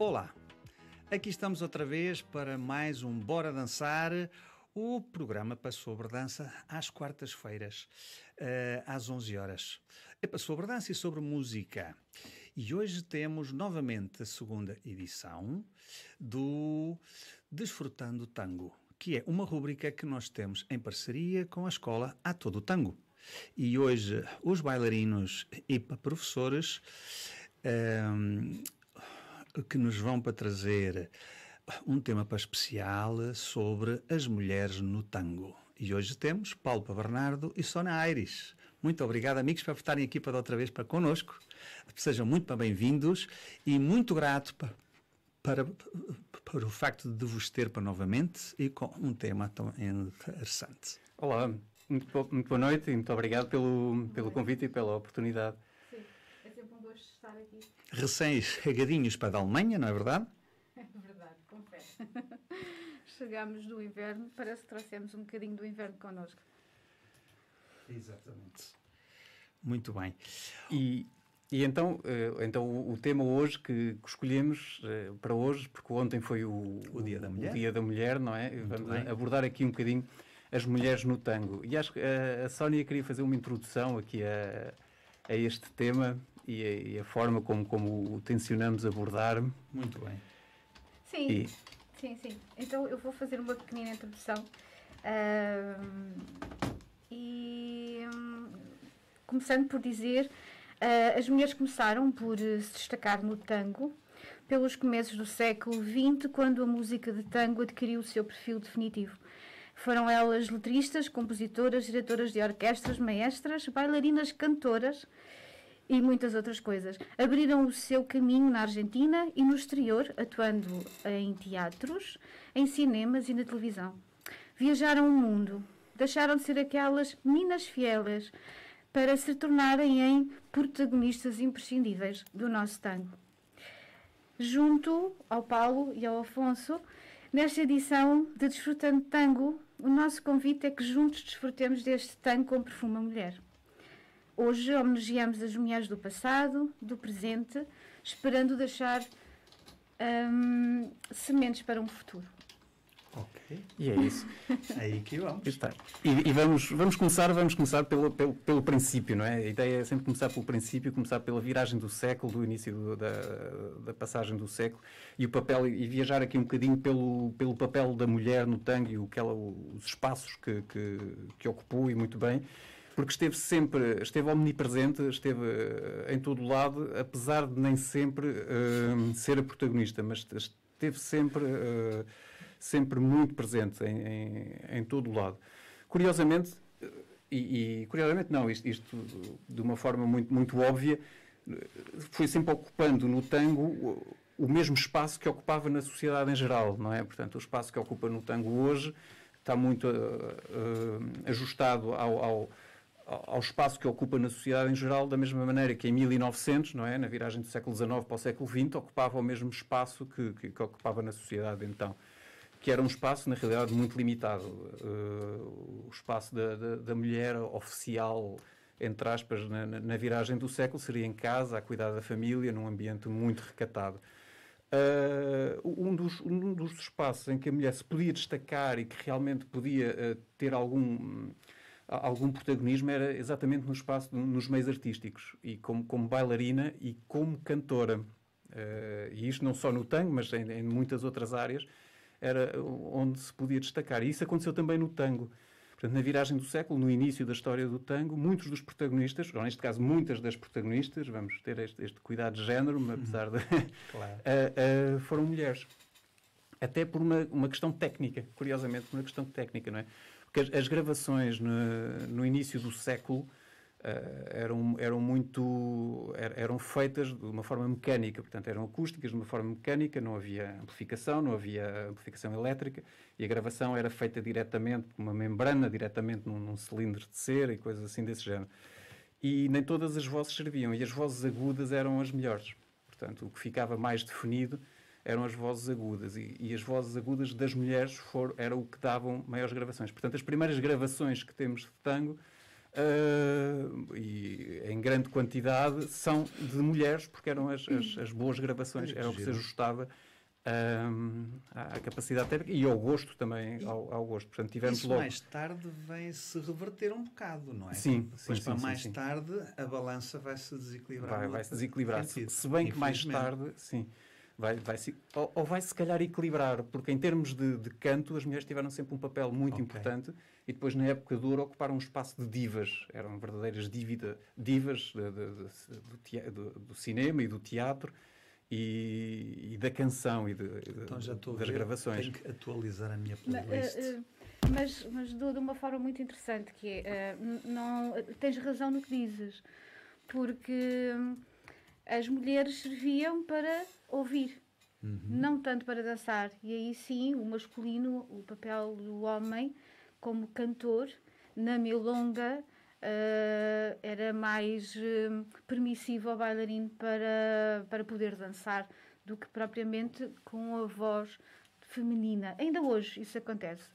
Olá, aqui estamos outra vez para mais um Bora Dançar, o programa sobre dança às quartas-feiras, uh, às 11 horas. É sobre dança e sobre música. E hoje temos novamente a segunda edição do Desfrutando Tango, que é uma rubrica que nós temos em parceria com a escola A Todo Tango. E hoje os bailarinos e professores um, que nos vão para trazer um tema para especial sobre as mulheres no tango. E hoje temos Paulo Bernardo e Sônia Aires. Muito obrigado, amigos, por estarem aqui para outra vez para connosco. Sejam muito bem-vindos e muito grato para, para, para o facto de vos ter para novamente e com um tema tão interessante. Olá, muito, muito boa noite e muito obrigado pelo, pelo convite e pela oportunidade. Sim, é sempre um gosto estar aqui. Recém-chegadinhos para a Alemanha, não é verdade? É verdade, confesso. Chegámos do inverno, parece que trouxemos um bocadinho do inverno connosco. Exatamente. Muito bem. E, e então, eh, então o, tema hoje que, escolhemos eh, para hoje, porque ontem foi o, o, Dia, da Mulher. o Dia da Mulher, não é? Muito Vamos bem. abordar aqui um bocadinho as mulheres no tango. E acho que a, a Sónia queria fazer uma introdução aqui a, a este tema e a, e a, forma como, como o tencionamos abordar. Muito bem. Sim, e... sim, sim. Então eu vou fazer uma pequenina introdução. Uh, e um, começando por dizer, uh, as mulheres começaram por uh, se destacar no tango pelos começos do século XX, quando a música de tango adquiriu o seu perfil definitivo. Foram elas letristas, compositoras, diretoras de orquestras, maestras, bailarinas, cantoras e muitas outras coisas. Abriram o seu caminho na Argentina e no exterior, atuando em teatros, em cinemas e na televisão. Viajaram o mundo, deixaram de ser aquelas minas fieles para se tornarem em protagonistas imprescindíveis do nosso tango. Junto ao Paulo e ao Afonso, nesta edição de Desfrutando Tango, o nosso convite é que juntos desfrutemos deste tango com perfume a mulher. Hoje homenageamos as mulheres do passado, do presente, esperando deixar hum, sementes para um futuro. Ok. E é isso. Aí que vamos. Está. E, e, vamos, vamos começar, vamos começar pelo, pelo, pelo, princípio, não é? A ideia é sempre começar pelo princípio, começar pela viragem do século, do início do, da, da passagem do século e o papel e viajar aqui um bocadinho pelo, pelo papel da mulher no tango e o que ela, os espaços que, que, que ocupou e muito bem porque esteve sempre, esteve omnipresente, esteve uh, em todo lado, apesar de nem sempre uh, ser a protagonista, mas esteve sempre uh, sempre muito presente em, em, em todo lado. Curiosamente, e, e curiosamente não, isto, isto, de uma forma muito, muito óbvia, foi sempre ocupando no tango o, o mesmo espaço que ocupava na sociedade em geral, não é? Portanto, o espaço que ocupa no tango hoje está muito uh, uh, ajustado ao, ao ao espaço que ocupa na sociedade em geral, da mesma maneira que em 1900, não é, na viragem do século XIX para o século XX, ocupava o mesmo espaço que, que, que ocupava na sociedade então que era um espaço, na realidade, muito limitado. Uh, o espaço da, da, da, mulher oficial, entre aspas, na, na, viragem do século, seria em casa, a cuidar da família, num ambiente muito recatado. Uh, um, dos, um dos espaços em que a mulher se podia destacar e que realmente podia uh, ter algum, algum protagonismo era exatamente no espaço, nos meios artísticos, e como, como bailarina e como cantora. e isto não só no tango, mas em, em muitas outras áreas era onde se podia destacar. E isso aconteceu também no tango. Portanto, na viragem do século, no início da história do tango, muitos dos protagonistas, ou neste caso muitas das protagonistas, vamos ter este, este cuidado de género, apesar de. Claro. uh, uh, foram mulheres. Até por uma, uma questão técnica, curiosamente, por uma questão técnica, não é? Porque as, as gravações no, no início do século Uh, eram, eram muito eram feitas de uma forma mecânica, portanto eram acústicas de uma forma mecânica, não havia amplificação, não havia amplificação elétrica e a gravação era feita diretamente com uma membrana, diretamente num, num, cilindro de cera e coisas assim desse género. E nem todas as vozes serviam e as vozes agudas eram as melhores. Portanto, o que ficava mais definido eram as vozes agudas e, e as vozes agudas das mulheres foram, era o que davam maiores gravações. Portanto, as primeiras gravações que temos de tango Uh, e em grande quantidade são de mulheres, porque eram as, as, as boas gravações, era o que se ajustava um, à capacidade técnica e ao gosto também, ao, ao gosto. Portanto, tivemos Isso logo... mais tarde vem se reverter um bocado, não é? Sim, sim, para sim, mais sim. tarde, a balança vai se desequilibrar. Vai, vai se desequilibrar. Se, se bem que mais tarde, sim. Vai, vai -se, ou, ou, vai se calhar equilibrar, porque em termos de, de, canto as mulheres tiveram sempre um papel muito okay. importante e depois na época do ouro ocuparam um espaço de divas, eram verdadeiras dívida, divas de, de, do, do, cinema e do teatro e, e da canção e, então já estou das ver, gravações. Tenho que atualizar a minha playlist. Mas, uh, mas, mas de, uma forma muito interessante que é, uh, não, tens razão no que dizes, porque hum, as mulheres serviam para ouvir, uhum. não tanto para dançar. E aí sim, o masculino, o papel do homem como cantor, na milonga, uh, era mais uh, permissivo ao bailarino para, para poder dançar do que propriamente com a voz feminina. Ainda hoje isso acontece.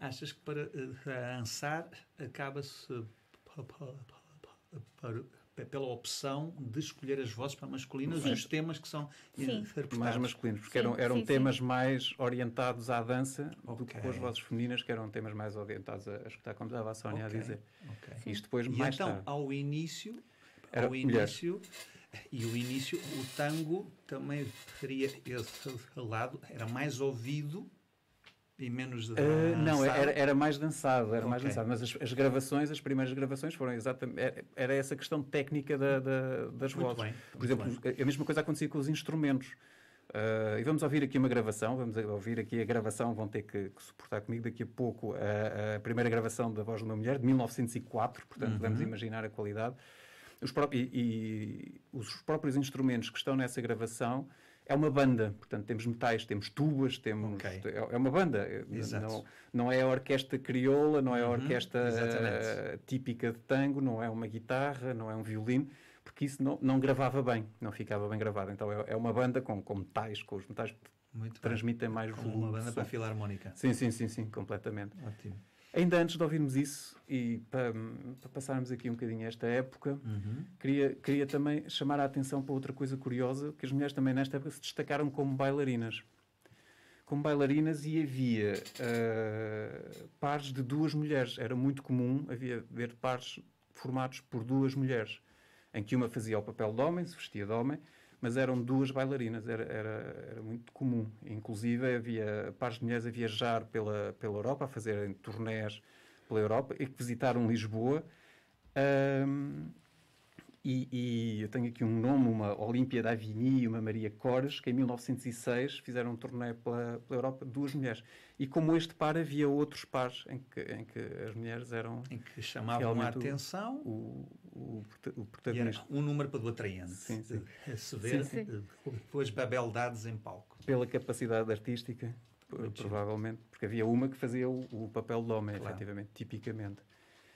Achas que para uh, dançar acaba-se pela opção de escolher as vozes para masculinas sim. os temas que são mais masculinos, porque sim, eram, eram sim, temas mais orientados à dança okay. do que com as vozes femininas, que eram temas mais orientados a, a escutar, como estava a Sónia okay. a dizer. Okay. Isto depois, e mais então, tarde. ao início, Era ao início e o início, o tango também teria esse lado, era mais ouvido e menos uh, Não, era, era mais dançado, era okay. mais dançado. Mas as, as, gravações, as primeiras gravações foram exatamente... Era, era essa questão técnica da, da, das muito vozes. Bem, Por exemplo, bem. a mesma coisa acontecia com os instrumentos. Uh, e vamos ouvir aqui uma gravação, vamos ouvir aqui a gravação, vão ter que, que suportar comigo daqui a pouco, a, a, primeira gravação da Voz de uma Mulher, de 1904, portanto uhum. vamos imaginar a qualidade. Os e, e os próprios instrumentos que estão nessa gravação é uma banda, portanto temos metais, temos tubas, temos okay. é, é, uma banda. Exato. Não, não é a orquestra crioula, não é a uhum, orquestra uh, típica de tango, não é uma guitarra, não é um violino, porque isso não, não gravava bem, não ficava bem gravado. Então é, é uma banda com, com metais, com os metais Muito transmitem bem. mais Como volume. Uma banda para filarmónica. Sim, sim, sim, sim, completamente. Ótimo. Ainda antes de ouvirmos isso e para, para passarmos aqui um bocadinho esta época, uhum. queria, queria também chamar a atenção para outra coisa curiosa, que as mulheres também nesta época se destacaram como bailarinas. Como bailarinas e havia uh, pares de duas mulheres. Era muito comum havia ver pares formados por duas mulheres, em que uma fazia o papel de homem, se vestia de homem, mas eram duas bailarinas, era, era, era, muito comum. Inclusive havia pares de mulheres a viajar pela, pela Europa, a fazerem turnés pela Europa e que visitaram Lisboa. Um, e, e, eu tenho aqui um nome, uma Olímpia da Avigny e uma Maria Cores, que em 1906 fizeram um torneio pela, pela Europa, duas mulheres. E como este par, havia outros pares em que, em que as mulheres eram... Em que chamavam a atenção. O, o, o protagonista. um número para do atraente. Sim, sim. Se ver, sim, bebeldades em palco. Pela capacidade artística, Muito provavelmente. Chido. Porque havia uma que fazia o, o papel de homem, claro. efetivamente, tipicamente.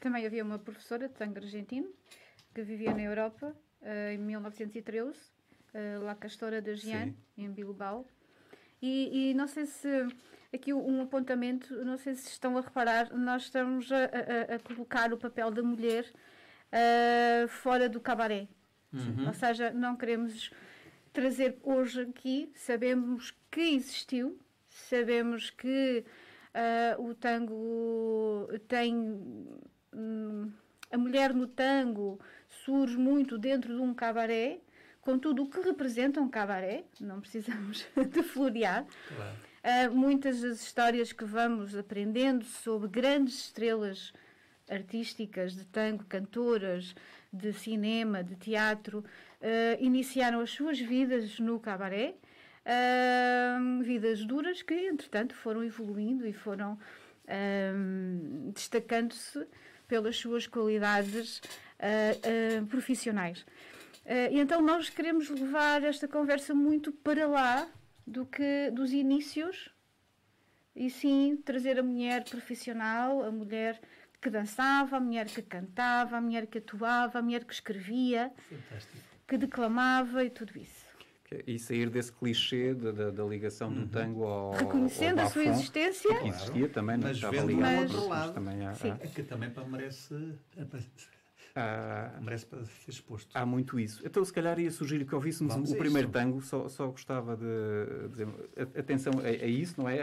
Também havia uma professora de tango argentino que vivia na Europa uh, em 1913, uh, La Castora de Gian, em Bilbao. E, e, não sei se aqui um apontamento, não sei se estão a reparar, nós estamos a, a, a colocar o papel da mulher uh, fora do cabaré. Uhum. Ou seja, não queremos trazer hoje aqui, sabemos que existiu, sabemos que uh, o tango tem. Hum, a mulher no tango surge muito dentro de um cabaré, com tudo o que representa um cabaré, não precisamos de florear. Claro. Uh, muitas das histórias que vamos aprendendo sobre grandes estrelas artísticas de tango, cantoras de cinema, de teatro, uh, iniciaram as suas vidas no cabaré, uh, vidas duras que, entretanto, foram evoluindo e foram destacando-se pelas suas qualidades uh, profissionais. E então nós queremos levar esta conversa muito para lá do que dos inícios e sim trazer a mulher profissional, a mulher que dançava, a mulher que cantava, a mulher que atuava, a mulher que escrevia, Fantástico. que declamava e tudo isso. e sair desse clichê da, da, da ligação do uhum. tango ao Reconhecendo ao a sua existência. Que existia também, mas estava ligado, mas, outro lado. Também há, há, que também merece, há, merece para ser exposto. Há muito isso. Então, se calhar ia sugerir que ouvíssemos Vamos o primeiro tango, só, só gostava de dizer atenção a, a isso, não é?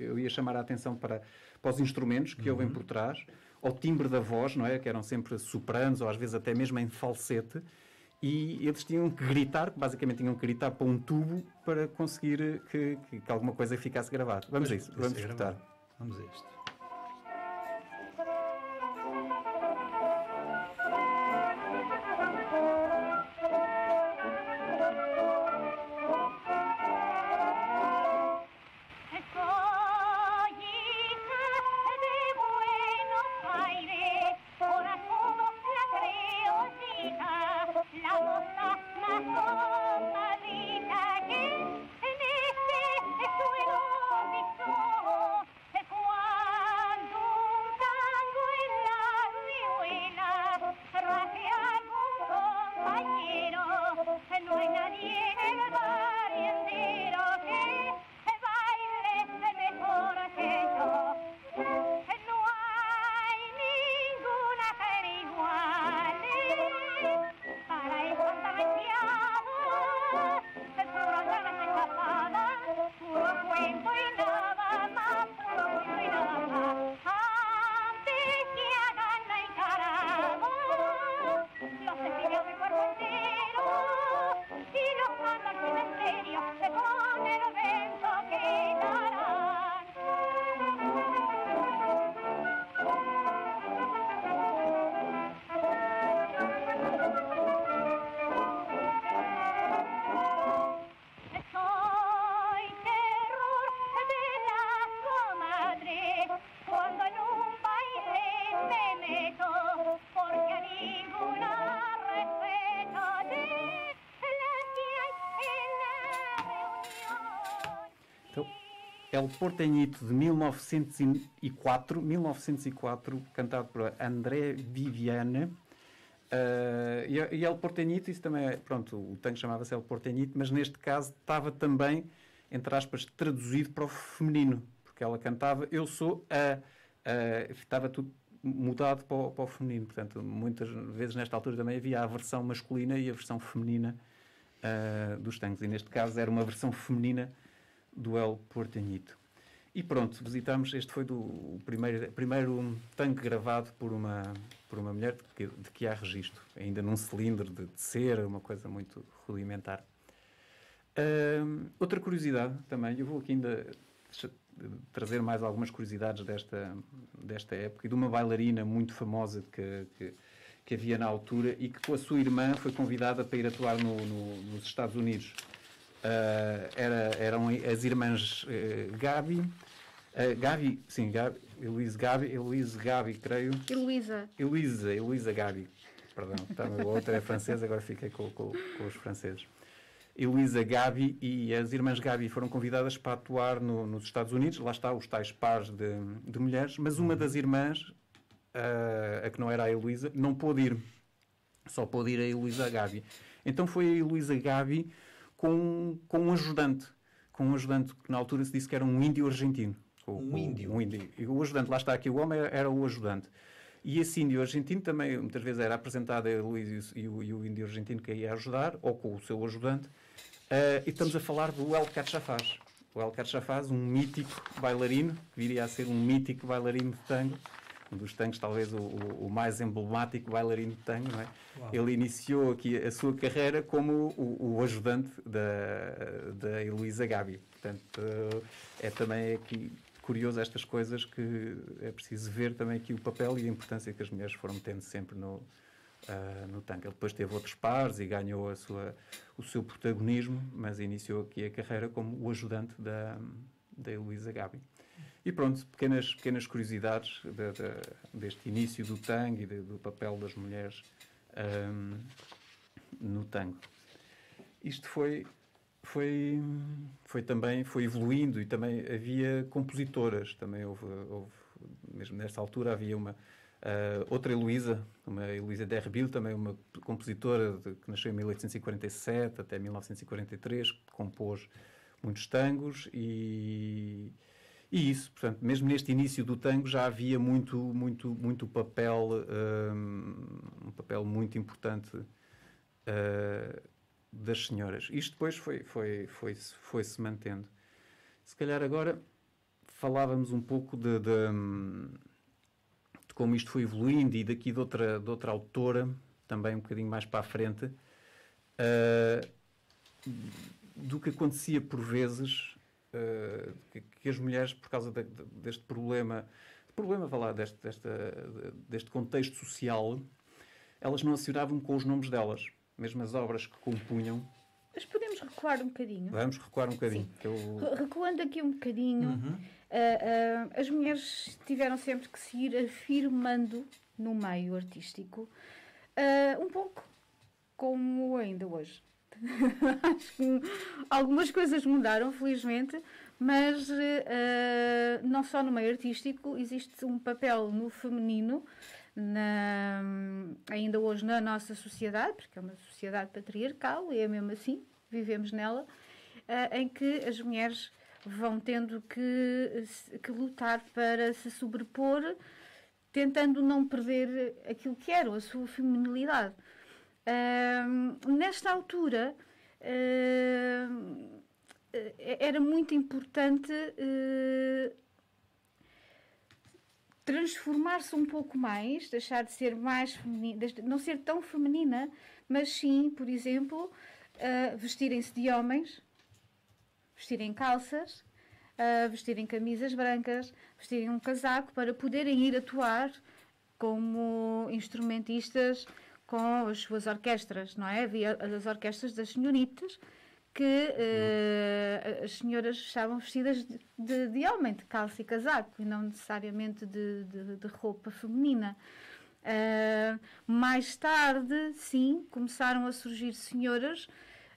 eu ia chamar a atenção para, para os instrumentos que uhum. ouvem por trás, ao timbre da voz, não é? Que eram sempre sopranos ou às vezes até mesmo em falsete e eles tinham que gritar, basicamente tinham que gritar para um tubo para conseguir que, que, que alguma coisa ficasse gravada. Vamos a isso, vamos escutar. Vamos a isto. El Portenhito de 1904, 1904, cantado por André Viviane. Uh, e, e El Portenhito, isso também é, pronto, o tango chamava-se El Portenhito, mas neste caso estava também, entre aspas, traduzido para o feminino, porque ela cantava Eu sou a. a estava tudo mudado para o, para o, feminino. Portanto, muitas vezes nesta altura também havia a versão masculina e a versão feminina uh, dos tangos. E neste caso era uma versão feminina do El Portanhito. E pronto, visitamos, este foi do, o primeiro, primeiro tanque gravado por uma, por uma mulher de que, de que há registro, ainda num cilindro de, de cera, uma coisa muito rudimentar. Outra curiosidade também, eu vou aqui ainda trazer mais algumas curiosidades desta, desta época e de uma bailarina muito famosa que, que, que, havia na altura e que com a sua irmã foi convidada para ir atuar no, no, nos Estados Unidos. Uh, era, eram as irmãs uh, Gabi, uh, Gabi, sim, Gabi, Heloísa Gabi, Heloísa Gabi, creio. Heloísa. Heloísa, Heloísa Gabi. Perdão, a outra é francesa, agora fiquei com, com, com os franceses. Heloísa Gabi e as irmãs Gabi foram convidadas para atuar no, nos Estados Unidos. Lá está, os tais pares de, de mulheres. Mas uma das irmãs, a que não era a Heloísa, não pôde ir. Só pôde ir a Heloísa Gabi. Então foi a Heloísa Gabi com, com um ajudante. Com um ajudante que na altura se disse que era um índio argentino. Um o, índio? Um índio. E o ajudante, lá está aqui, o homem era o ajudante. E esse índio argentino também, muitas vezes, era apresentado a Luís e o, e o índio argentino que ia ajudar, ou com o seu ajudante. Uh, e estamos a falar do El Cachafaz. O El Cachafaz, um mítico bailarino, que viria a ser um mítico bailarino de tango, um dos tangos talvez o, o, mais emblemático bailarino de tango, é? Ele iniciou aqui a sua carreira como o, o ajudante da, da Heloísa Gabi. Portanto, é também aqui curioso estas coisas que é preciso ver também aqui o papel e a importância que as mulheres foram tendo sempre no, uh, no tango. Ele depois teve outros pares e ganhou a sua, o seu protagonismo, mas iniciou aqui a carreira como o ajudante da, da Heloísa Gabi. E pronto, pequenas, pequenas curiosidades de, de, deste início do tango e de, do papel das mulheres um, no tango. Isto foi, foi, foi também foi evoluindo e também havia compositoras. Também houve, houve mesmo nesta altura, havia uma, Uh, outra Heloísa, uma Heloísa Derbil, também uma compositora de, que nasceu em 1847 até 1943, compôs muitos tangos e, e isso, portanto, mesmo neste início do tango já havia muito, muito, muito papel, um, um papel muito importante uh, das senhoras. Isto depois foi, foi, foi, foi se mantendo. Se calhar agora falávamos um pouco de, de de como isto foi evoluindo e daqui de outra, de outra autora, também um bocadinho mais para a frente, uh, do que acontecia por vezes uh, que, que, as mulheres, por causa de, de, deste problema, problema, vá lá, deste, desta, deste contexto social, elas não acionavam com os nomes delas. Mesmo as obras que compunham, mas podemos recuar um bocadinho. Vamos recuar um bocadinho. Eu... Recuando aqui um bocadinho, uhum. uh, uh, as mulheres tiveram sempre que se ir afirmando no meio artístico, uh, um pouco como ainda hoje. Acho que algumas coisas mudaram, felizmente, mas não só no meio artístico, existe um papel no feminino. Na, ainda hoje na nossa sociedade, porque é uma sociedade patriarcal e é mesmo assim, vivemos nela, uh, em que as mulheres vão tendo que, que lutar para se sobrepor, tentando não perder aquilo que era, a sua feminilidade. Nesta altura, uh, era muito importante uh, transformar-se um pouco mais, deixar de ser mais feminina, não ser tão feminina, mas sim, por exemplo, uh, vestirem-se de homens, vestirem calças, uh, vestirem camisas brancas, vestirem um casaco para poderem ir atuar como instrumentistas com as suas orquestras, não é? Havia as orquestras das senhoritas que uh, as senhoras estavam vestidas de, de, de, homem, de calça e casaco, e não necessariamente de, de, roupa feminina. Uh, mais tarde, sim, começaram a surgir senhoras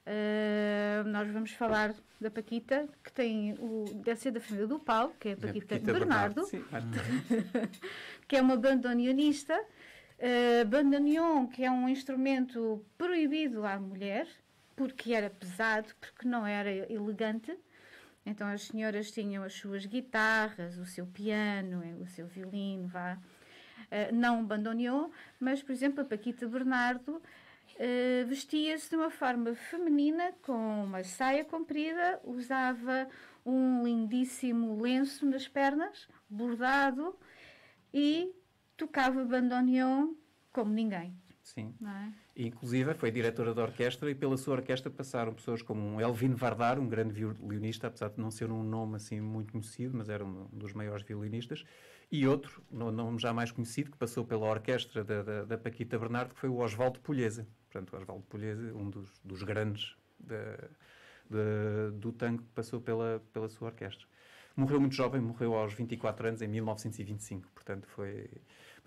Uh, nós vamos falar da Paquita, que tem o, deve ser da família do Paulo, que é a Paquita, é a Paquita Bernardo, Bernardo que é uma bandoneonista. Uh, bandoneon, que é um instrumento proibido à mulher, porque era pesado, porque não era elegante. Então as senhoras tinham as suas guitarras, o seu piano, o seu violino, vá. Uh, não bandoneon, mas, por exemplo, a Paquita Bernardo Uh, vestia-se de uma forma feminina, com uma saia comprida, usava um lindíssimo lenço nas pernas, bordado, e tocava bandoneon como ninguém. Sim. É? Inclusive foi diretora da orquestra e pela sua orquestra passaram pessoas como Elvin Vardar, um grande violinista, apesar de não ser um nome assim muito conhecido, mas era um dos maiores violinistas, e outro, um nome já mais conhecido, que passou pela orquestra da, da, da Paquita Bernardo, que foi o Oswaldo Polheza. Portanto, Oswaldo Polheza, um dos, dos grandes do tango que passou pela, pela sua orquestra. Morreu muito jovem, morreu aos 24 anos, em 1925, portanto foi...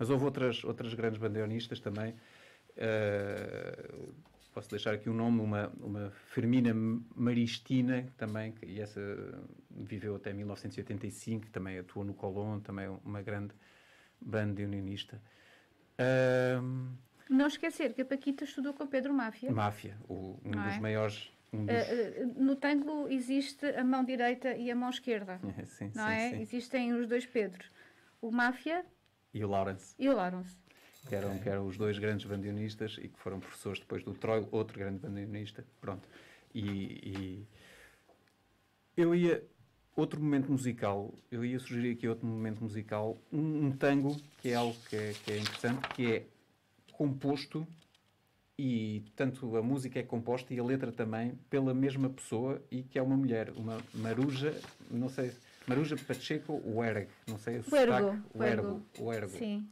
Mas houve outras, outras grandes bandeonistas também. Uh, posso deixar aqui o um nome, uma, uma Fermina Maristina, também, e essa viveu até 1985, também atuou no Colón, também uma grande bandoneonista. Uh, não esquecer que a Paquita estudou com Pedro Máfia. Máfia, o, um não dos é? maiores. Um dos... Uh, no tango existe a mão direita e a mão esquerda. É, sim, não sim, é? Sim. Existem os dois Pedros. O Máfia e o Lawrence. E o Lawrence. Que eram, que eram os dois grandes bandionistas e que foram professores depois do Troilo, outro grande bandionista. Pronto. E, e, eu ia. Outro momento musical, eu ia sugerir aqui outro momento musical, um, um tango, que é algo que é, que é interessante, que é composto e tanto a música é composta e a letra também pela mesma pessoa e que é uma mulher, uma Maruja, não sei, Maruja Pacheco Uerg, não sei o sotaque. Uergo. Uergo. Sim.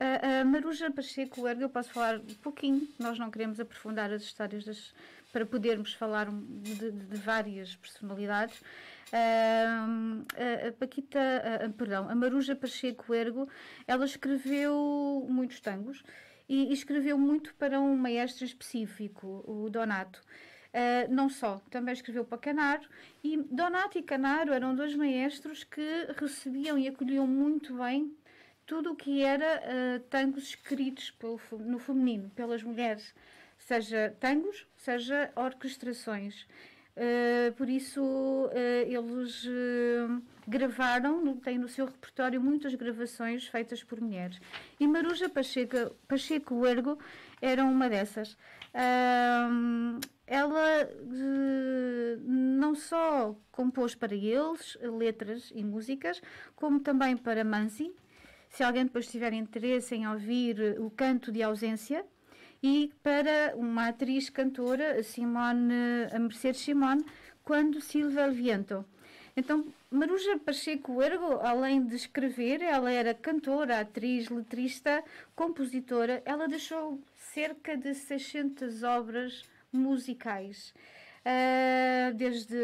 A, a Maruja Pacheco Uergo, eu posso falar um pouquinho, nós não queremos aprofundar as histórias das, para podermos falar de, de várias personalidades. Uh, a Paquita, uh, perdão, a Maruja Pacheco Ergo, ela escreveu muitos tangos e, e escreveu muito para um maestro específico, o Donato. Uh, não só, também escreveu para Canaro e Donato e Canaro eram dois maestros que recebiam e acolhiam muito bem tudo o que era uh, tangos escritos pelo, no feminino, pelas mulheres, seja tangos, seja orquestrações. Uh, por isso, uh, eles uh, gravaram, têm no seu repertório muitas gravações feitas por mulheres. E Maruja Pacheco, Pacheco Ergo era uma dessas. Ela não só compôs para eles letras e músicas, como também para Mansi. Se alguém depois tiver interesse em ouvir o canto de ausência, e para uma atriz cantora, Simone, a Mercedes Simone, quando Silva Viento. Então, Maruja Pacheco Ergo, além de escrever, ela era cantora, atriz, letrista, compositora. Ela deixou cerca de 600 obras musicais, uh, desde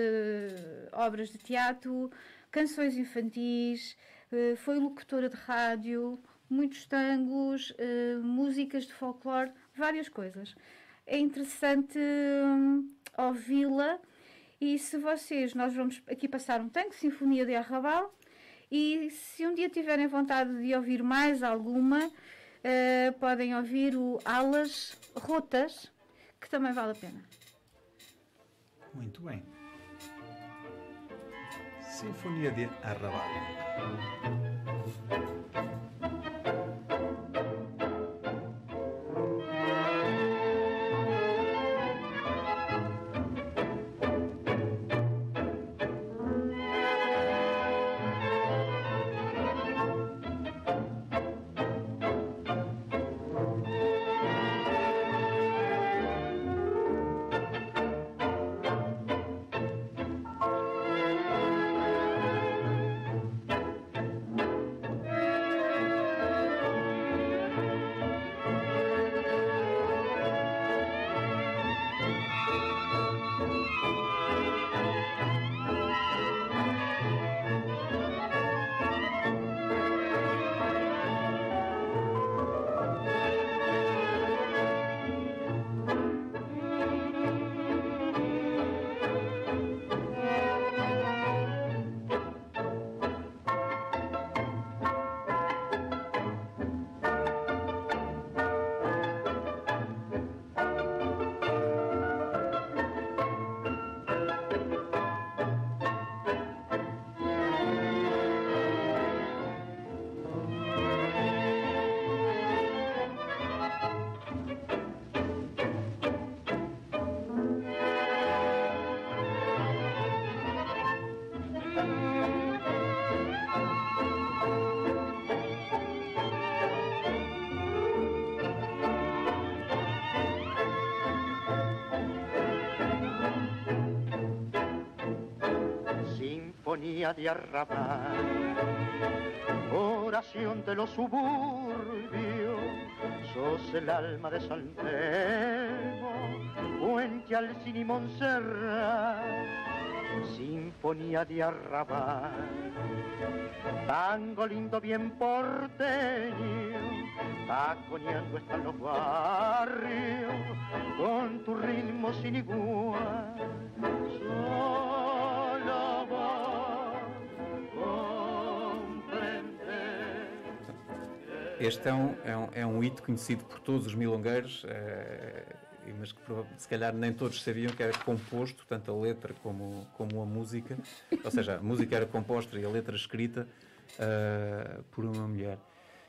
obras de teatro, canções infantis, uh, foi locutora de rádio, muitos tangos, uh, músicas de folclore várias coisas. É interessante hum, ouvi-la e se vocês, nós vamos aqui passar um tanque, Sinfonia de Arrabal, e se um dia tiverem vontade de ouvir mais alguma, uh, podem ouvir o Alas Rotas, que também vale a pena. Muito bem. Sinfonia de De arrabal, oración de los suburbios, sos el alma de San puente al y Montserrat, sinfonía de arrabal, tango lindo bien porteño, taconeando están los barrios, con tu ritmo sin igual. Este é um, é, um, é um hito conhecido por todos os milongueiros, é, mas que se calhar nem todos sabiam que era composto, tanto a letra como, como a música, ou seja, a música era composta e a letra escrita uh, por uma mulher.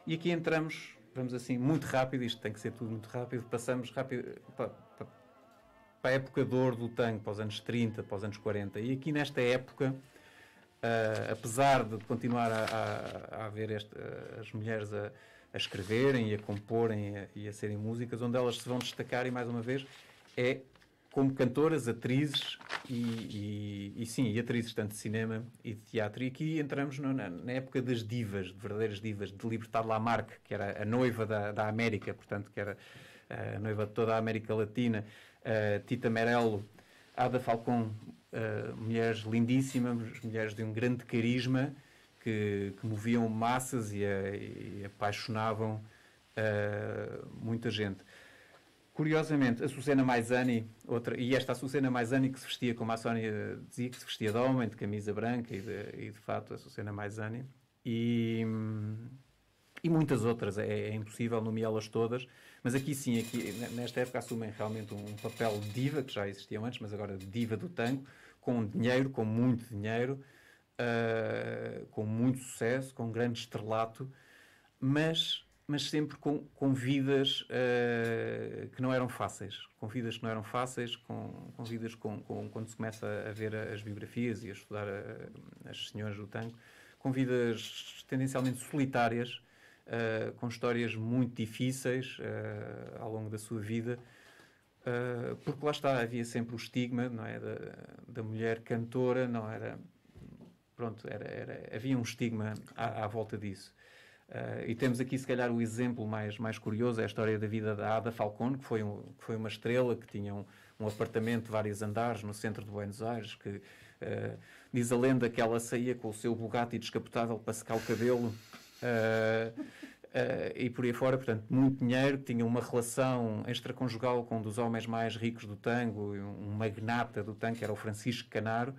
E aqui entramos, vamos assim, muito rápido, isto tem que ser tudo muito rápido, passamos rápido para, para, para a época de ouro do tango, para os anos 30, para os anos 40. E aqui nesta época, uh, apesar de continuar a, a, a haver este, as mulheres a a escreverem e a comporem e a, serem músicas, onde elas se vão destacar, e mais uma vez, é como cantoras, atrizes e, e, e, sim, e atrizes tanto de cinema e de teatro. E aqui entramos no, na, na, época das divas, de verdadeiras divas, de Libertad Lamarque, que era a noiva da, da América, portanto, que era a noiva de toda a América Latina, uh, Tita Merello, Ada Falcón, uh, mulheres lindíssimas, mulheres de um grande carisma, que, que moviam massas e, e apaixonavam uh, muita gente. Curiosamente, a Susana Maisani, outra, e esta a Susana Maisani que se vestia, como a Sónia dizia, que se vestia de homem, de camisa branca, e de, e de fato a Susana Maisani, e, e muitas outras, é, é impossível nomeá-las todas, mas aqui sim, aqui, nesta época assumem realmente um papel diva, que já existiam antes, mas agora diva do tango, com dinheiro, com muito dinheiro, uh, com muito sucesso, com grande estrelato, mas, mas sempre com, com vidas uh, que não eram fáceis. Com vidas que não eram fáceis, com, com vidas com, com, quando se começa a ver as biografias e a estudar a, as senhoras do tango, com vidas tendencialmente solitárias, uh, com histórias muito difíceis ao longo da sua vida, uh, porque lá está, havia sempre o estigma não é, da, da mulher cantora, não era. Pronto, era, era havia um estigma à, à volta disso. Uh, e temos aqui, se calhar, o exemplo mais, mais curioso, é a história da vida da Ada Falcone, que foi, um, que foi uma estrela, que tinha um, um apartamento de vários andares no centro de Buenos Aires, que uh, diz a lenda que ela saía com o seu Bugatti descapotável para secar o cabelo. Uh, e por aí fora, portanto, muito dinheiro, tinha uma relação extraconjugal com um dos homens mais ricos do tango, um magnata do tango, que era o Francisco Canaro,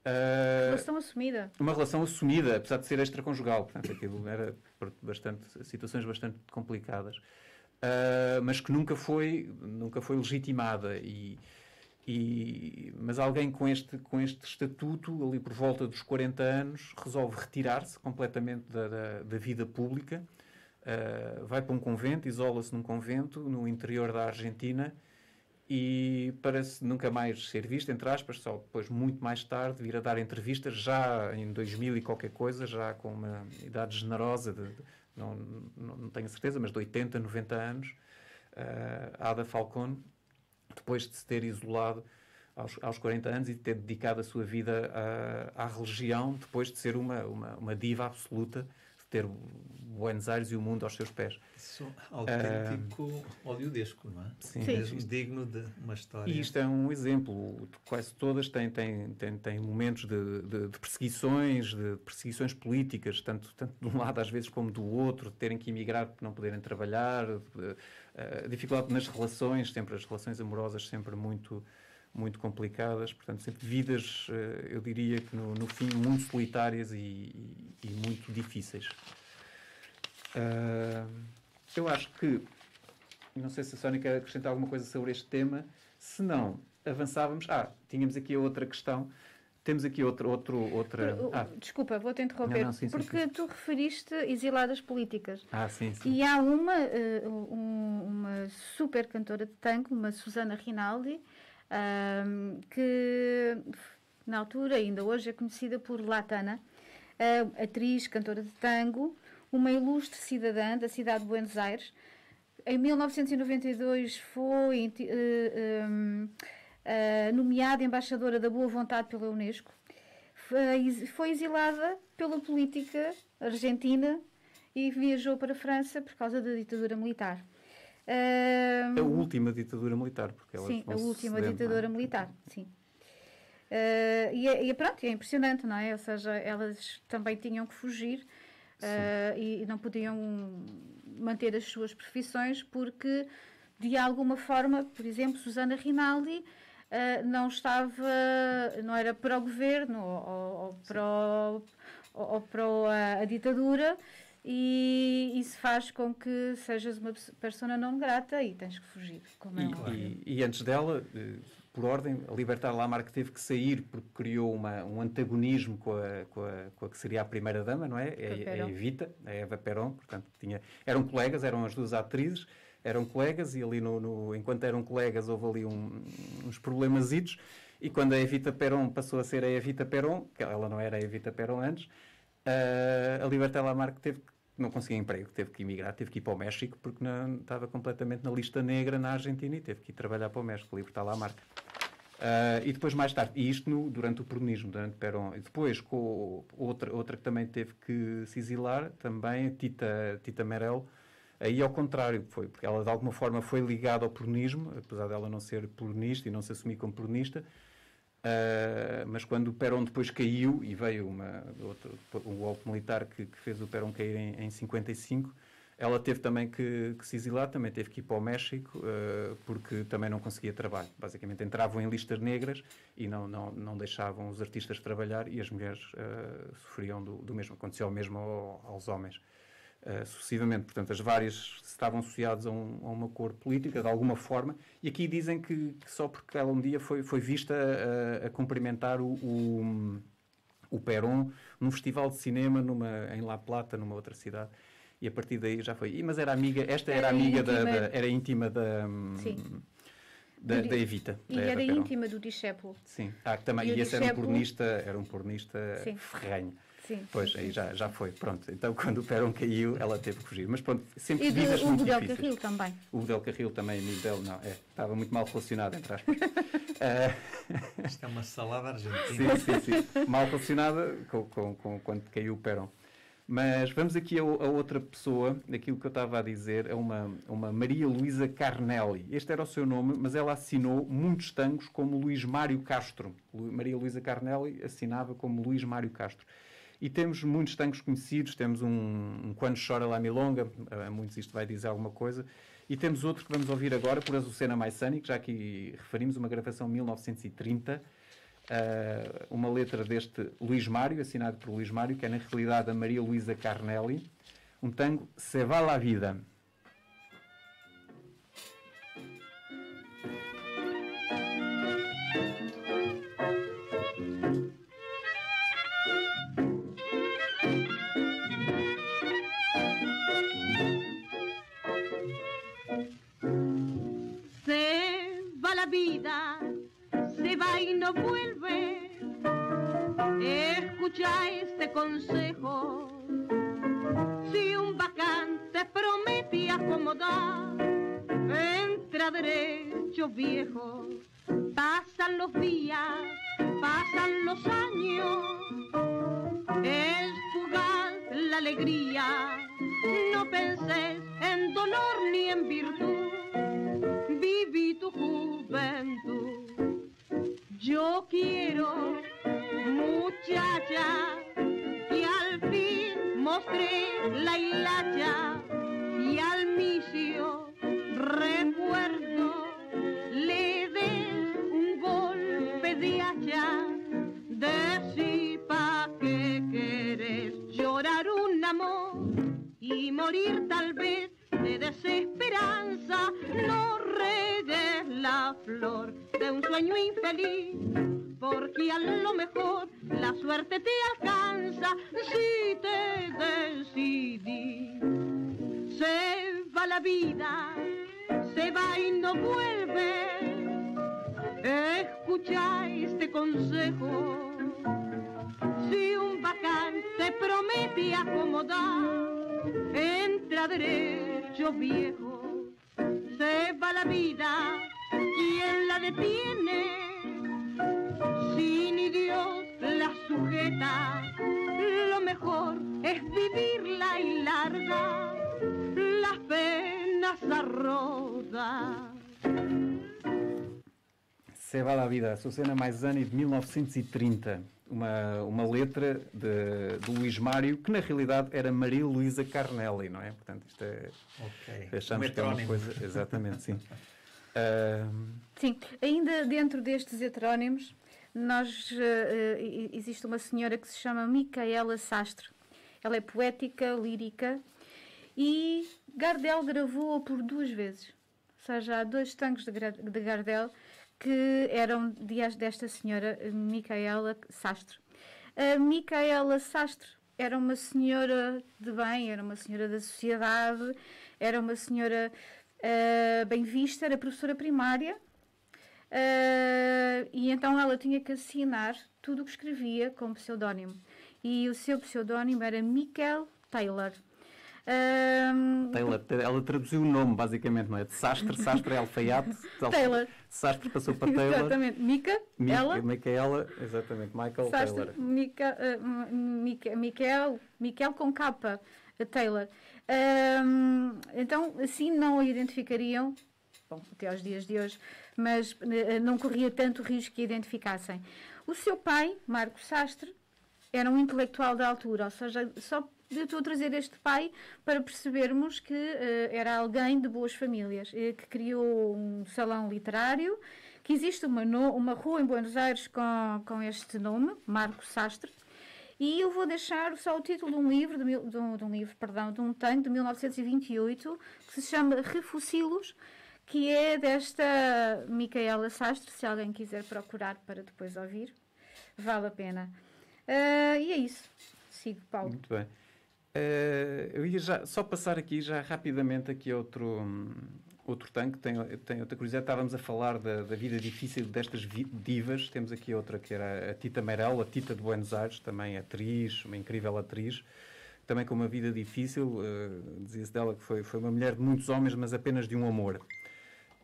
Uh, relação assumida. Uma relação assumida, apesar de ser extraconjugal. Portanto, aquilo era bastante, situações bastante complicadas. Uh, mas que nunca foi, nunca foi legitimada. E, e, mas alguém com este, com este estatuto, ali por volta dos 40 anos, resolve retirar-se completamente da, da, da, vida pública, uh, vai para um convento, isola-se num convento no interior da Argentina e parece nunca mais ser visto, entre aspas, só depois, muito mais tarde, vir a dar entrevistas, já em 2000 e qualquer coisa, já com uma idade generosa, de, de não, não, não, tenho certeza, mas de 80, 90 anos, uh, Ada Falcone, depois de se ter isolado aos, aos 40 anos e de ter dedicado a sua vida à, à religião, depois de ser uma, uma, uma diva absoluta, ter Buenos Aires e o mundo aos seus pés. Isso autêntico uh, oleodesco, não é? Sim. Mesmo digno de uma história. E isto é um exemplo. Quase todas têm, têm, têm, têm momentos de, de, de, perseguições, de perseguições políticas, tanto, tanto de um lado às vezes como do outro, de terem que emigrar por não poderem trabalhar, de, uh, dificuldade nas relações, sempre as relações amorosas sempre muito muito complicadas, portanto, sempre vidas, eh, eu diria que no, no fim, muito solitárias e, e, e muito difíceis. Uh, eu acho que, não sei se a Sónia quer acrescentar alguma coisa sobre este tema, se não, avançávamos. Ah, tínhamos aqui outra questão. Temos aqui outro, outro, outra. Ah. Desculpa, vou-te interromper. Não, não, sim, porque sim, sim. tu referiste exiladas políticas. Ah, sim, sim. E há uma, um, uma super cantora de tango, uma Susana Rinaldi, uh, que na altura, ainda hoje, é conhecida por Latana, atriz, cantora de tango, uma ilustre cidadã da cidade de Buenos Aires. Em 1992 foi um, uh, nomeada embaixadora da boa vontade pela Unesco. Foi, foi exilada pela política argentina e viajou para a França por causa da ditadura militar. Uh, a última ditadura militar, porque ela Sim, a última ditadura militar, sim. Uh, e, é, e é, pronto, é impressionante, não é? Ou seja, elas também tinham que fugir uh, e, e, não podiam manter as suas profissões porque, de alguma forma, por exemplo, Susana Rinaldi uh, não estava, não era para o governo ou, ou para, o, ou para a, a ditadura e isso faz com que sejas uma persona não grata e tens que fugir, como é e, e, e, antes dela, eh, por ordem, a Libertar Lamarck teve que sair porque criou uma, um antagonismo com a, com, a, com a que seria a primeira-dama, não é? É, é a Evita, a Eva Peron, portanto, tinha, eram colegas, eram as duas atrizes, eram colegas e ali, no, no enquanto eram colegas, houve ali um, uns problemasitos e quando a Evita Peron passou a ser a Evita Peron, que ela não era a Evita Peron antes, uh, a Libertar Lamarck teve não conseguia emprego, teve que emigrar, teve que ir para o México porque não, estava completamente na lista negra na Argentina e teve que ir trabalhar para o México, a marca. Uh, e depois, mais tarde, e isto no, durante o peronismo, durante Perón. E depois, com outra, outra que também teve que se exilar, também Tita, Tita Merel, aí ao contrário, foi, porque ela de alguma forma foi ligada ao peronismo, apesar dela não ser peronista e não se assumir como peronista, Uh, mas quando o Perón depois caiu e veio uma, outro, um golpe militar que, que, fez o Perón cair em, em 55, ela teve também que, que, se exilar, também teve que ir para o México, uh, porque também não conseguia trabalho. Basicamente entravam em listas negras e não, não, não deixavam os artistas trabalhar e as mulheres uh, sofriam do, do, mesmo. Aconteceu o mesmo ao, aos homens. Uh, sucessivamente. Portanto, as várias estavam associadas a, um, a, uma cor política, de alguma forma, e aqui dizem que, que só porque ela um dia foi, foi vista a, a cumprimentar o, o, o Perón num festival de cinema numa, em La Plata, numa outra cidade e a partir daí já foi. Mas era amiga, esta era, era amiga da, da, era íntima da. Sim. Da, da, Evita. E era íntima do discípulo. Sim. Ah, também, e, e esse era um pornista, era um pornista ferrenho. Sim, pois, aí já, já foi, pronto. Então, quando o Perón caiu, ela teve que fugir. Mas pronto, sempre e vidas muito difíceis. O Del Carril também. O Del Carril também, amigo dele, não, é, estava muito mal relacionado, entre aspas. uh... Isto é uma salada argentina. Sim, sim, sim. Mal relacionada com, com, com quando caiu o Perón. Mas vamos aqui a, a, outra pessoa, aquilo que eu estava a dizer, é uma, uma Maria Luísa Carnelli. Este era o seu nome, mas ela assinou muitos tangos como Luís Mário Castro. Maria Luísa Carnelli assinava como Luís Mário Castro. E temos muitos tangos conhecidos, temos um, um Quando Chora La Milonga, a muitos isto vai dizer alguma coisa, e temos outro que vamos ouvir agora, por Azucena Maissani, que já aqui referimos, uma gravação de 1930, uh, uma letra deste Luís Mário, assinado por Luís Mário, que é na realidade a Maria Luísa Carnelli, um tango Se va la vida. Escucha este consejo. Si un vacante promete acomodar, entra derecho viejo. Pasan los días, pasan los años, es fugaz la alegría. No penses en dolor ni en virtud, viví tu juventud. Yo quiero muchacha y al fin mostré la hilacha y al misio recuerdo le des un golpe de hacha decí pa que querés llorar un amor y morir tal vez de desesperanza no regues la flor de un sueño infeliz porque a lo mejor la suerte te alcanza si te decidí. Se va la vida, se va y no vuelve. Escucha este consejo. Si un vacante promete acomodar, entra derecho viejo. Se va la vida, ¿quién la detiene? Si ni Dios la sujeta, lo mejor es vivirla y larga las penas arroda. Se va la vida, Susana Maisani de 1930. Uma, uma letra de, de Luís Mário, que na realidade era Maria Luísa Carnelli, não é? Portanto, isto é. Ok. Achamos um que é uma coisa. Exatamente, sim. Uh... Sim, ainda dentro destes heterónimos, nós, uh, existe uma senhora que se chama Micaela Sastre. Ela é poética, lírica e Gardel gravou-a por duas vezes. Ou seja, há dois tangos de, de Gardel que eram desta senhora Micaela Sastre. A Micaela Sastre era uma senhora de bem, era uma senhora da sociedade, era uma senhora uh, bem vista, era professora primária Uh, e então ela tinha que assinar tudo o que escrevia com pseudónimo. E o seu pseudónimo era Michael Taylor. Um, Taylor, ela traduziu o nome, basicamente, não é? De Sastre, Sastre é alfaiate. Taylor. Sastre passou para Taylor. Exatamente. Mica, Mica ela. Micaela, exatamente. Michael Sastre, Taylor. Mica, uh, Mica, Michael, Michael com capa, Taylor. Um, então, assim não a identificariam, bom, até aos dias de hoje, mas eh, não corria tanto risco que identificassem. O seu pai, Marco Sastre, era um intelectual da altura, ou seja, só estou a trazer este pai para percebermos que uh, era alguém de boas famílias, que criou um salão literário, que existe uma, no, uma rua em Buenos Aires com, com este nome, Marco Sastre, E eu vou deixar só o título de um livro, de, de um, de um livro, perdão, de um tanque de 1928, que se chama Refusilos, que é desta Micaela Sastre, se alguém quiser procurar para depois ouvir, vale a pena. Ah, e é isso. Sigo, Paulo. Muito bem. Eh, eu ia já, só passar aqui já rapidamente aqui outro, hum, outro tanque. Tem, tem outra curiosidade. Estávamos a falar da, da vida difícil destas vi- divas. Temos aqui outra que era a Tita Meirelles, a Tita de Buenos Aires, também atriz, uma incrível atriz. Também com uma vida difícil. eh, Dizia-se dela que foi, foi uma mulher de muitos homens, mas apenas de um amor.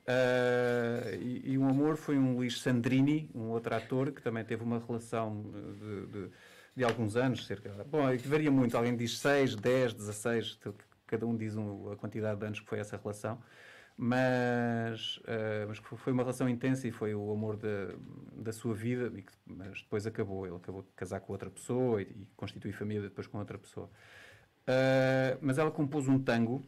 Eh, e, e um amor foi um Luís Sandrini, um outro ator, que também teve uma relação de, de- de alguns anos, cerca. Bom, varia muito, alguém diz 6, 10, 16, tu- cada um diz um- a quantidade de anos que foi essa relação. Mas, eh, mas foi uma relação intensa e foi o amor da, da sua vida, e que, mas depois acabou. Ele acabou de casar com outra pessoa e, e constituir família depois com outra pessoa. Uh, mas ela compôs um tango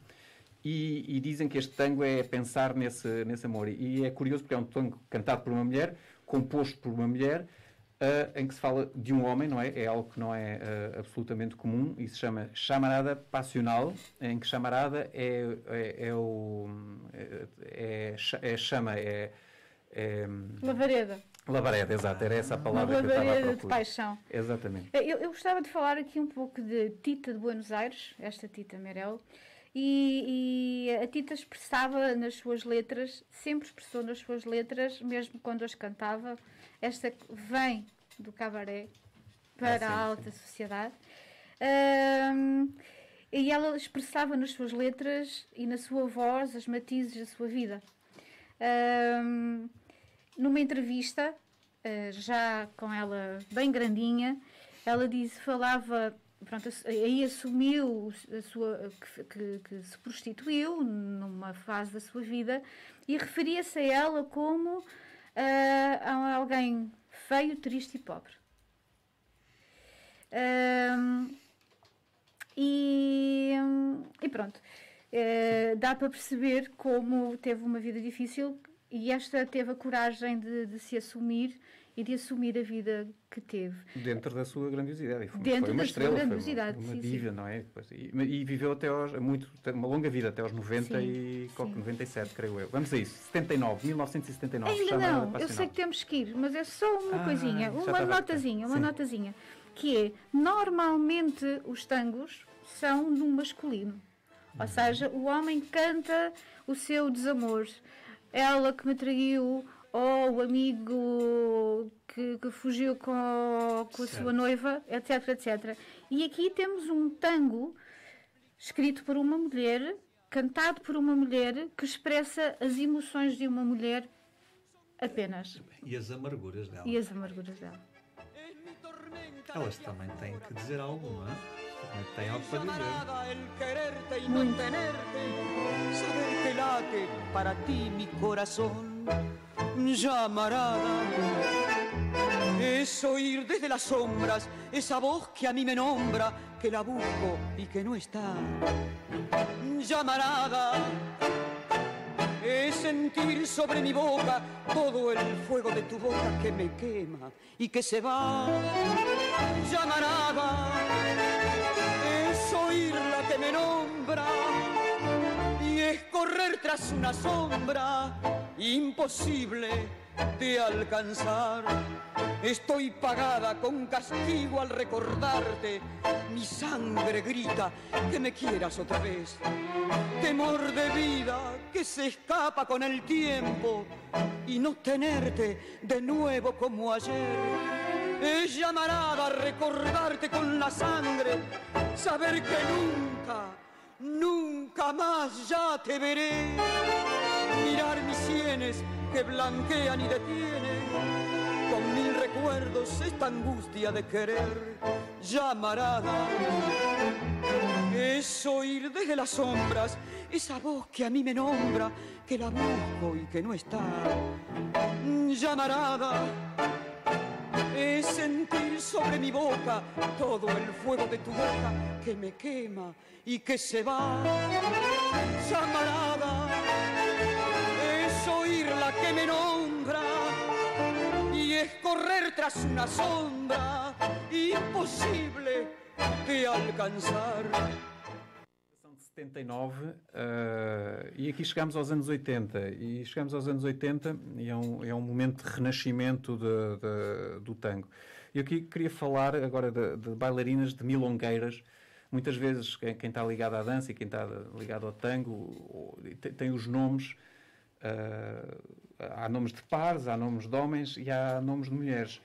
e, e dizem que este tango é pensar nesse, nesse amor. E é curioso porque é um tango cantado por uma mulher, composto por uma mulher, uh, em que se fala de um homem, não é? É algo que não é uh, absolutamente comum e se chama chamarada passional, em que chamarada é, é, é o. É, é, é chama, é. é Lavareda. labareda, exato, era essa a Uma palavra que eu estava a lavareda de procurar. paixão. Exatamente. Eu, eu gostava de falar aqui um pouco de Tita de Buenos Aires, esta Tita Merel, e, e a Tita expressava nas suas letras, sempre expressou nas suas letras, mesmo quando as cantava, esta vem do cabaré para Ah, sim, a alta sociedade. Ahm, e ela expressava nas suas letras e na sua voz as matizes da sua vida. Ahm, numa entrevista, eh, já com ela bem grandinha, ela disse, falava, pronto, aí assumiu a sua, que, que- que se prostituiu numa fase da sua vida e referia-se a ela como a alguém feio, triste e pobre. Ahm, e, e pronto, Eh, dá para perceber como teve uma vida difícil e esta teve a coragem de, de se assumir e de assumir a vida que teve. Dentro da sua grandiosidade. Foi, Dentro foi uma da sua estrela, foi uma- grandiosidade, uma, sim, sim. diva, não é? E, e viveu até aos, muito, uma longa vida, até aos 90 Sim, e sim. 97, creio eu. Vamos a isso. 79, 1979. Ainda não, eu sei que temos que ir, mas é só uma Ah, coisinha, uma notazinha, uma Sim. notazinha, que é, normalmente os tangos são no masculino. Ou Uhum. seja, o homem canta o seu desamor. Ela que me traiu, ou o amigo que, que fugiu com, com a Certo. sua noiva, etc, etc. E aqui temos um tango escrito por uma mulher, cantado por uma mulher, que expressa as emoções de uma mulher apenas E as amarguras dela. e as amarguras dela. Elas também têm que dizer algo, não é? Llamarada, el quererte y Muy. no tenerte, saber que late para ti mi corazón. Llamarada, es oír desde las sombras esa voz que a mí me nombra, que la busco y que no está. Llamarada, es sentir sobre mi boca todo el fuego de tu boca que me quema y que se va. Llamarada, que me nombra y es correr tras una sombra imposible de alcanzar. Estoy pagada con castigo al recordarte. Mi sangre grita que me quieras otra vez. Temor de vida que se escapa con el tiempo y no tenerte de nuevo como ayer. Es llamarada a recordarte con la sangre, saber que nunca, nunca más ya te veré. Mirar mis sienes que blanquean y detienen con mil recuerdos esta angustia de querer. Llamarada es oír desde las sombras esa voz que a mí me nombra, que la busco y que no está. Llamarada es sentir sobre mi boca todo el fuego de tu boca que me quema y que se va. Llamarada es oír la que me nombra y es correr tras una sombra imposible de alcanzar. São de 79 uh, e aqui chegamos aos anos 80 e chegamos aos anos 80 e é um, é um momento de renascimento de, de, do tango. Eu aqui queria falar agora de, de bailarinas de milongueiras muitas vezes quem, quem, está ligado à dança e quem está ligado ao tango tem, tem os nomes uh, há nomes de pares, há nomes de homens e há nomes de mulheres.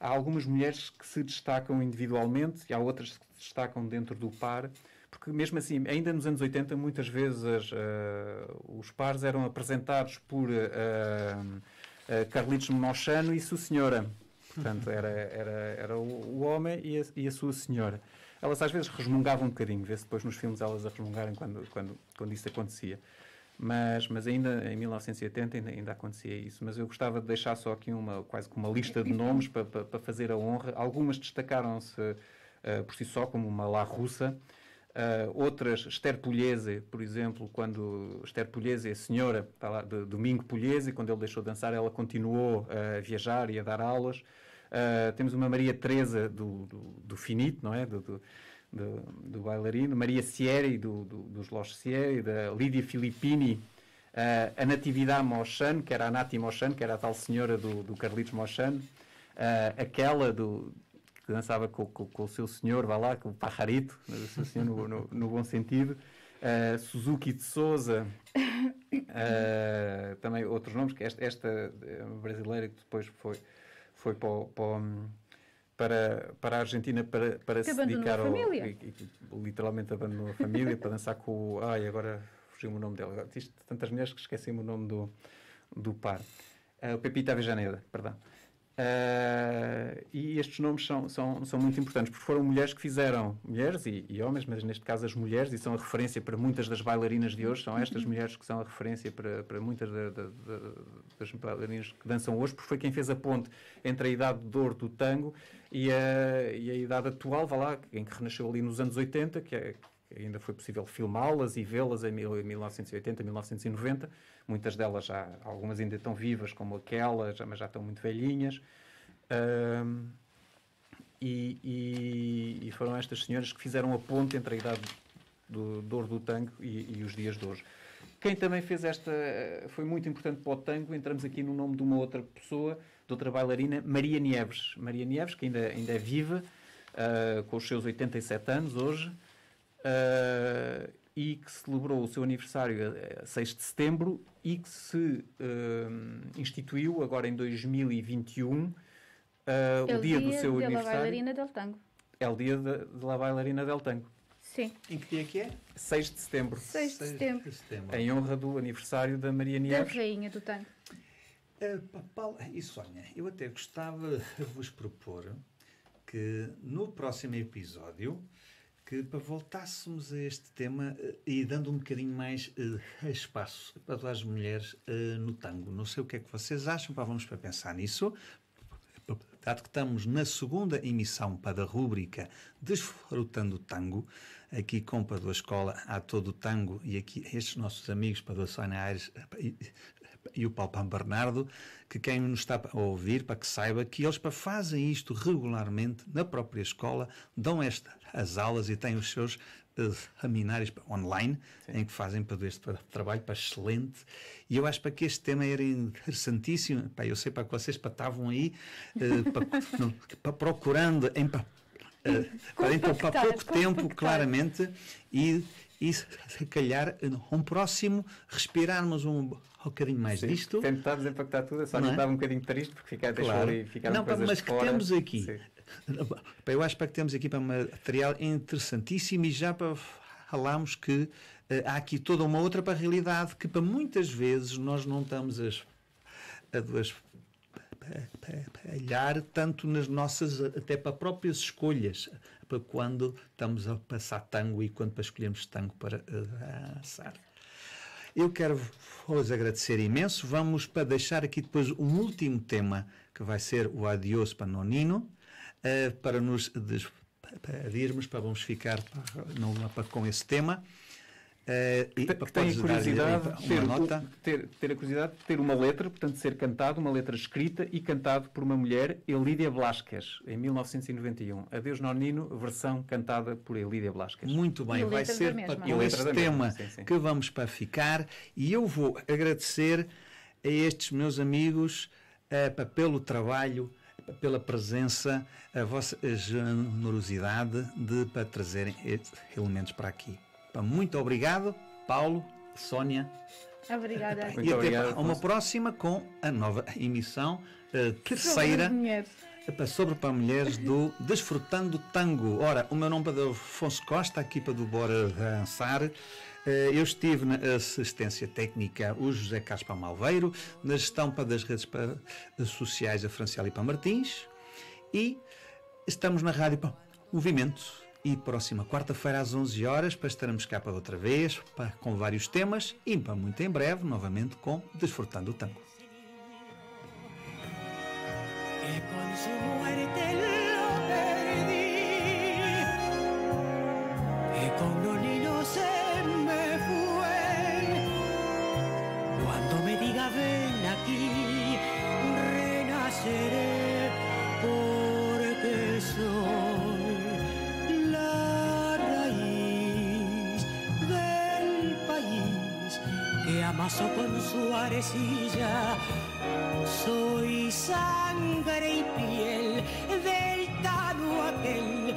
Há algumas mulheres que se destacam individualmente e há outras que se destacam dentro do par, porque mesmo assim, ainda nos anos 80, muitas vezes uh, os pares eram apresentados por uh, uh, Carlitos Mochano e sua senhora. Portanto, era, era, era o, homem e a, e a sua senhora. Elas às vezes resmungavam um bocadinho, vê-se depois nos filmes elas a resmungarem quando, quando, quando isso acontecia. Mas, mas ainda em 1980 ainda, ainda acontecia isso. Mas eu gostava de deixar só aqui uma, quase como uma lista de nomes para, para, fazer a honra. Algumas destacaram-se por si só, como uma La Russa. Uh, outras, Esther Pugliese, por exemplo, quando Esther Pugliese, a senhora está lá, de Domingo Pugliese, quando ele deixou de dançar, ela continuou uh, a viajar e a dar aulas. Uh, temos uma Maria Teresa do, do, do Finito, não é? Do, do, do, do bailarino, Maria Sieri, do, do, dos Los Sieri, da Lídia Filippini, uh, a Natividade Mochano, que era a Nati Mochano, que era a tal senhora do, do Carlitos Mochano, uh, aquela do, que dançava com, com, com, o seu senhor, vai lá, com o Pajarito, seu senhor no, no, no bom sentido, uh, Suzuki de Souza, também outros nomes, que esta, esta brasileira que depois foi, foi para o, para para, a Argentina para, para se dedicar ao. E, e, literalmente abandonou a família para dançar com o. Ai, agora fugiu-me o nome dela. Existe tantas mulheres que esqueci-me o nome do, do par. Uh, o Pepita Avejaneda, perdão. Uh, e estes nomes são, são, são muito importantes, porque foram mulheres que fizeram, mulheres e, e, homens, mas neste caso as mulheres, e são a referência para muitas das bailarinas de hoje, são estas mulheres que são a referência para, para muitas da, da, da, das bailarinas que dançam hoje, porque foi quem fez a ponte entre a idade de ouro do tango e a, e a idade atual, vá lá, em que renasceu ali nos anos 80, que é, ainda foi possível filmá-las e vê-las em 1980, 1990. Muitas delas já, algumas ainda estão vivas, como aquela, já, mas já estão muito velhinhas. Um, e, e, e, foram estas senhoras que fizeram a ponte entre a idade do, do do tango e, e, os dias de hoje. Quem também fez esta, foi muito importante para o tango, entramos aqui no nome de uma outra pessoa, de outra bailarina, Maria Nieves. Maria Nieves, que ainda, ainda é viva, uh, com os seus 87 anos hoje, uh, e que celebrou o seu aniversário a 6 de setembro e que se uh, instituiu agora em 2021 uh, o dia, dia do seu de aniversário. La bailarina del tango. É o dia de, de La bailarina del tango. Sim. Em que dia que é? 6 de setembro. 6 de setembro. de setembro. Em honra do aniversário da Maria Nieves. Da rainha do tango. Uh, Paulo e Sónia, eu até gostava de vos propor que no próximo episódio que para voltássemos a este tema uh, e dando um bocadinho mais uh, espaço para as mulheres uh, no tango. Não sei o que é que vocês acham, para vamos para pensar nisso. Dado que estamos na segunda emissão para a rúbrica Desfrutando o Tango, aqui com para a Escola há todo o tango e aqui estes nossos amigos para a Sónia Aires e o Paulo Bernardo, que quem nos está a ouvir, para que saiba que eles para fazem isto regularmente na própria escola, dão esta, as aulas e têm os seus uh, seminários online, Sim. em que fazem para este para, trabalho para excelente. E eu acho para que este tema era interessantíssimo. Pá, eu sei para que vocês para, estavam aí uh, para, não, para procurando em, para, uh, para, então, para pouco tempo, claramente, e e se calhar um próximo respirarmos um, um bocadinho mais Sim, disto. Tentar desempactar tudo, só não é? estava um bocadinho triste porque ficar, claro. deixou ali ficar Não, mas que fora. temos aqui. Eu acho que temos aqui para um material interessantíssimo e já para falarmos que uh, há aqui toda uma outra para a realidade que para muitas vezes nós não estamos a, a duas olhar tanto nas nossas, até para próprias escolhas, para quando estamos a passar tango e quando para escolhermos tango para dançar. Eu quero vos agradecer imenso. Vamos para deixar aqui depois um último tema, que vai ser o Adiós Panonino, uh, para nos despedirmos, para vamos ficar para, não, para, com esse tema. Eh, e que, tem a curiosidade de ter, nota. ter, ter a curiosidade de ter uma letra, portanto ser cantado, uma letra escrita e cantado por uma mulher, Elídia Blasquez, em 1991. Adeus Nonino, versão cantada por Elídia Blasquez. Muito bem, vai ser para com esse mesma, tema sim, sim. que vamos para ficar e eu vou agradecer a estes meus amigos pá, pelo trabalho, pela presença, a vossa generosidade de para trazerem estes elementos para aqui. Muito obrigado, Paulo, Sónia. Obrigada. Muito e até obrigado, para uma próxima com a nova emissão Sobre terceira. Sobre para mulheres do Desfrutando Tango. Ora, o meu nome é Afonso Costa, a equipa do Bora Dançar. Eh, Eu estive na assistência técnica o José Caspa Malveiro, na gestão para das redes sociais a Francialipa Martins e estamos na rádio para Movimento. E próxima quarta-feira às 11 horas para estarmos cá para outra vez, para, com vários temas e para muito em breve, novamente com Desfrutando o Tango. Amasó con su arecilla soy sangre y piel del tano aquel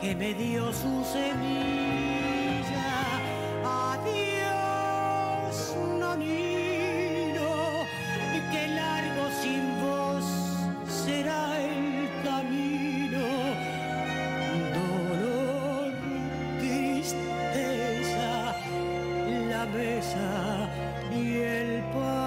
que me dio su semilla. Adiós, nonino, que largo sin vos será el camino. Dolor, tristeza, la mesa y el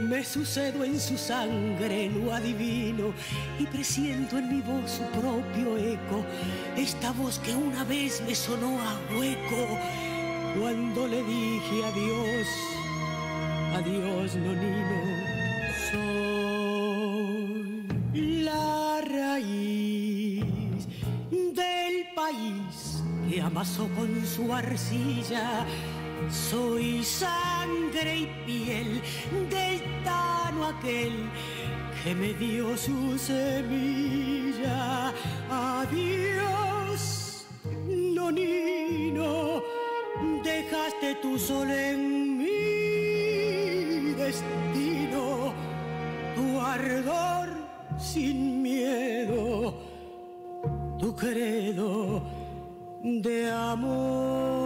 Me sucedo en su sangre, lo adivino, y presiento en mi voz su propio eco. Esta voz que una vez me sonó a hueco cuando le dije adiós. Adiós, nonino, soy la raíz del país que amasó con su arcilla. Soy sangre y piel del tano aquel que me dio su semilla. Adiós, nonino, dejaste tu sol en mi destino, tu ardor sin miedo, tu credo de amor